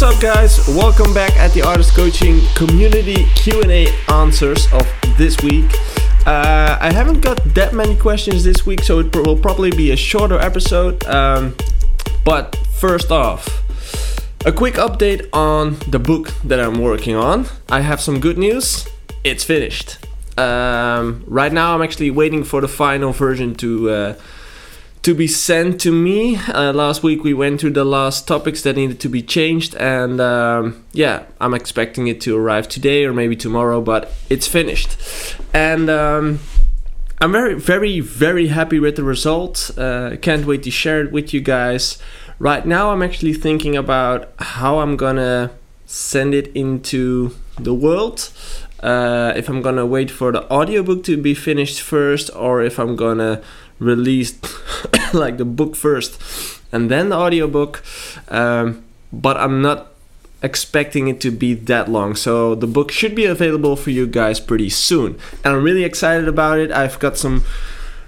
What's up, guys? Welcome back at the Artist Coaching Community Q&A answers of this week. Uh, I haven't got that many questions this week, so it will probably be a shorter episode. Um, but first off, a quick update on the book that I'm working on. I have some good news. It's finished. Um, right now, I'm actually waiting for the final version to uh, to be sent to me. Uh, last week we went through the last topics that needed to be changed, and um, yeah, I'm expecting it to arrive today or maybe tomorrow, but it's finished. And um, I'm very, very, very happy with the result. Uh, can't wait to share it with you guys. Right now, I'm actually thinking about how I'm gonna send it into the world. Uh, if I'm gonna wait for the audiobook to be finished first, or if I'm gonna release like the book first and then the audiobook. Um, but I'm not expecting it to be that long. So the book should be available for you guys pretty soon. And I'm really excited about it. I've got some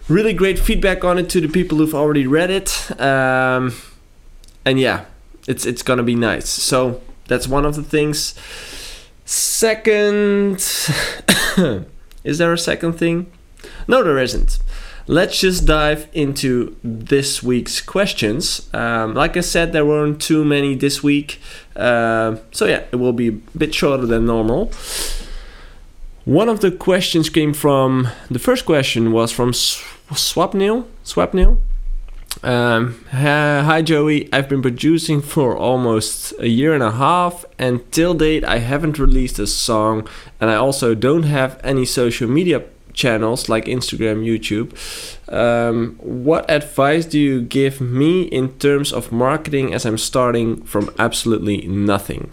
really great feedback on it to the people who've already read it. Um, and yeah, it's it's gonna be nice. So that's one of the things. Second, is there a second thing? No, there isn't let's just dive into this week's questions. Um, like I said, there weren't too many this week, uh, so yeah, it will be a bit shorter than normal. One of the questions came from the first question was from Swapnil. Swapnil. Um, hi Joey, I've been producing for almost a year and a half, and till date I haven't released a song, and I also don't have any social media channels like Instagram, YouTube. Um, what advice do you give me in terms of marketing as I'm starting from absolutely nothing?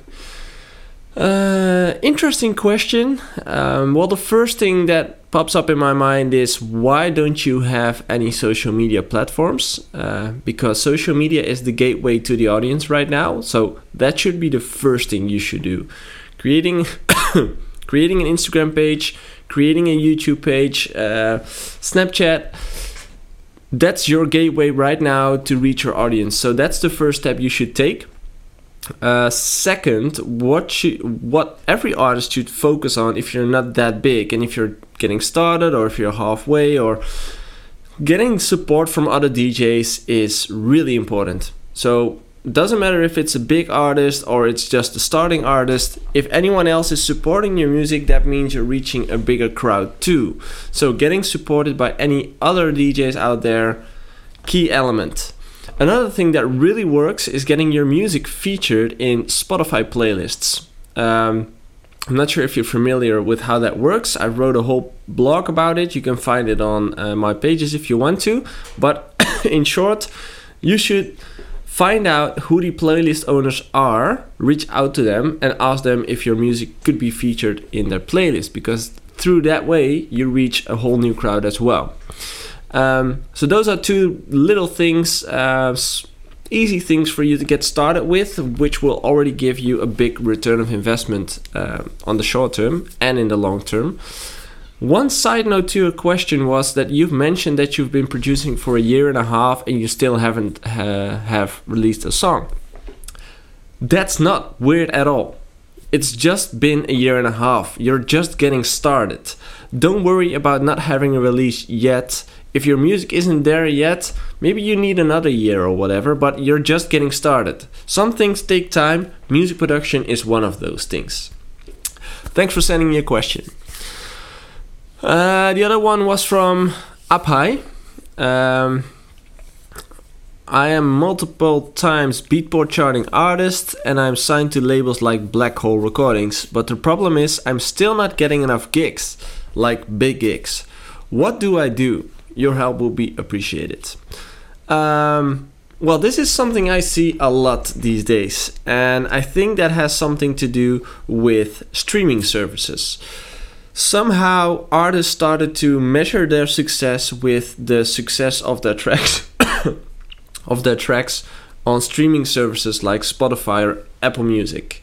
Uh, interesting question. Um, well, the first thing that pops up in my mind is why don't you have any social media platforms? Uh, because social media is the gateway to the audience right now. So that should be the first thing you should do. Creating creating an Instagram page, creating a YouTube page, uh, Snapchat. That's your gateway right now to reach your audience. So that's the first step you should take. Uh, second, what should, what every artist should focus on if you're not that big and if you're getting started or if you're halfway or getting support from other DJs is really important. So doesn't matter if it's a big artist or it's just a starting artist if anyone else is supporting your music that means you're reaching a bigger crowd too. So getting supported by any other djs out there key element. Another thing that really works is getting your music featured in spotify playlists. Um, i'm not sure if you're familiar with how that works. I wrote a whole blog about it. You can find it on uh, my pages if you want to. But in short you should Find out who the playlist owners are, reach out to them, and ask them if your music could be featured in their playlist because through that way you reach a whole new crowd as well. Um, so, those are two little things, uh, easy things for you to get started with, which will already give you a big return of investment uh, on the short term and in the long term. One side note to your question was that you've mentioned that you've been producing for a year and a half and you still haven't uh, have released a song. That's not weird at all. It's just been a year and a half. You're just getting started. Don't worry about not having a release yet. If your music isn't there yet, maybe you need another year or whatever, but you're just getting started. Some things take time. Music production is one of those things. Thanks for sending me a question. Uh, the other one was from Apai. Um, I am multiple times Beatport charting artist and I'm signed to labels like Black Hole Recordings, but the problem is I'm still not getting enough gigs, like big gigs. What do I do? Your help will be appreciated. Um, well, this is something I see a lot these days, and I think that has something to do with streaming services somehow artists started to measure their success with the success of their tracks of their tracks on streaming services like Spotify or Apple Music.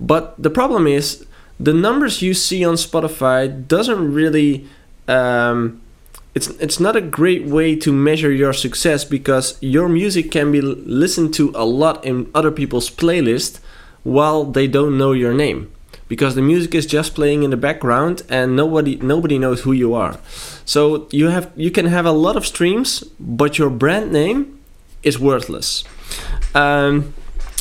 But the problem is the numbers you see on Spotify doesn't really um, it's it's not a great way to measure your success because your music can be listened to a lot in other people's playlists while they don't know your name because the music is just playing in the background and nobody nobody knows who you are. So you have you can have a lot of streams, but your brand name is worthless. Um,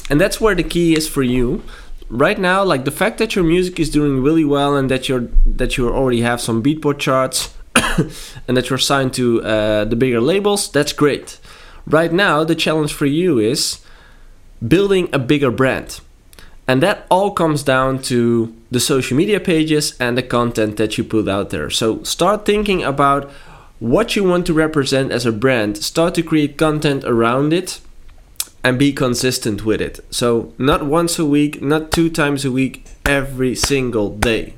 and that's where the key is for you right now like the fact that your music is doing really well and that you're that you already have some beatport charts and that you're signed to uh, the bigger labels that's great right now the challenge for you is building a bigger brand and that all comes down to the social media pages and the content that you put out there so start thinking about what you want to represent as a brand start to create content around it and be consistent with it. So, not once a week, not two times a week, every single day.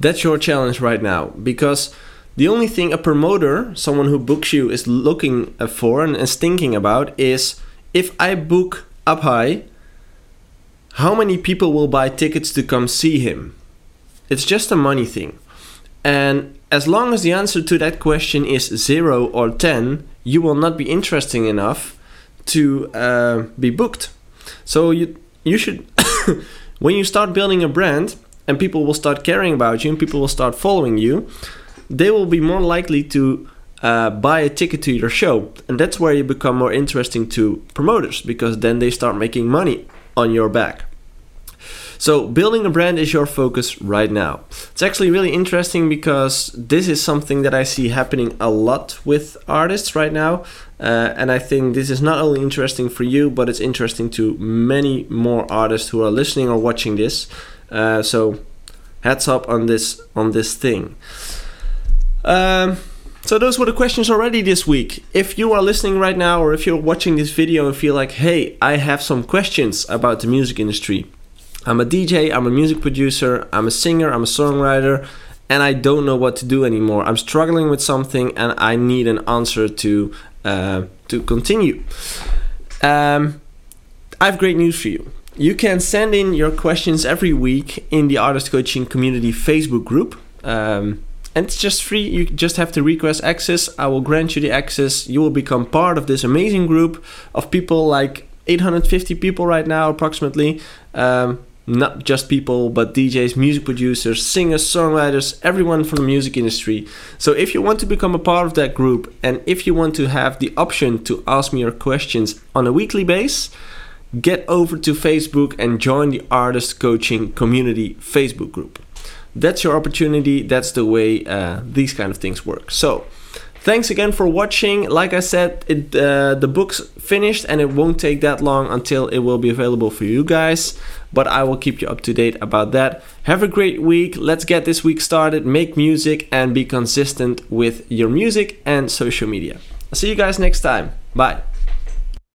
That's your challenge right now because the only thing a promoter, someone who books you, is looking for and is thinking about is if I book Apai, how many people will buy tickets to come see him? It's just a money thing. And as long as the answer to that question is zero or 10, you will not be interesting enough to uh, be booked. So you you should when you start building a brand and people will start caring about you and people will start following you, they will be more likely to uh, buy a ticket to your show, and that's where you become more interesting to promoters because then they start making money on your back. So, building a brand is your focus right now. It's actually really interesting because this is something that I see happening a lot with artists right now. Uh, and I think this is not only interesting for you, but it's interesting to many more artists who are listening or watching this. Uh, so, hats up on this on this thing. Um, so those were the questions already this week. If you are listening right now, or if you're watching this video and feel like, hey, I have some questions about the music industry, I'm a DJ, I'm a music producer, I'm a singer, I'm a songwriter, and I don't know what to do anymore. I'm struggling with something and I need an answer to uh, to continue. Um, I have great news for you. You can send in your questions every week in the Artist Coaching Community Facebook group. Um, and it's just free. You just have to request access. I will grant you the access. You will become part of this amazing group of people like 850 people right now, approximately. Um, not just people, but DJs, music producers, singers, songwriters, everyone from the music industry. So if you want to become a part of that group and if you want to have the option to ask me your questions on a weekly base, get over to Facebook and join the Artist Coaching Community Facebook group. That's your opportunity. That's the way uh, these kind of things work. So, Thanks again for watching. Like I said, it, uh, the book's finished and it won't take that long until it will be available for you guys. But I will keep you up to date about that. Have a great week. Let's get this week started. Make music and be consistent with your music and social media. I'll see you guys next time. Bye.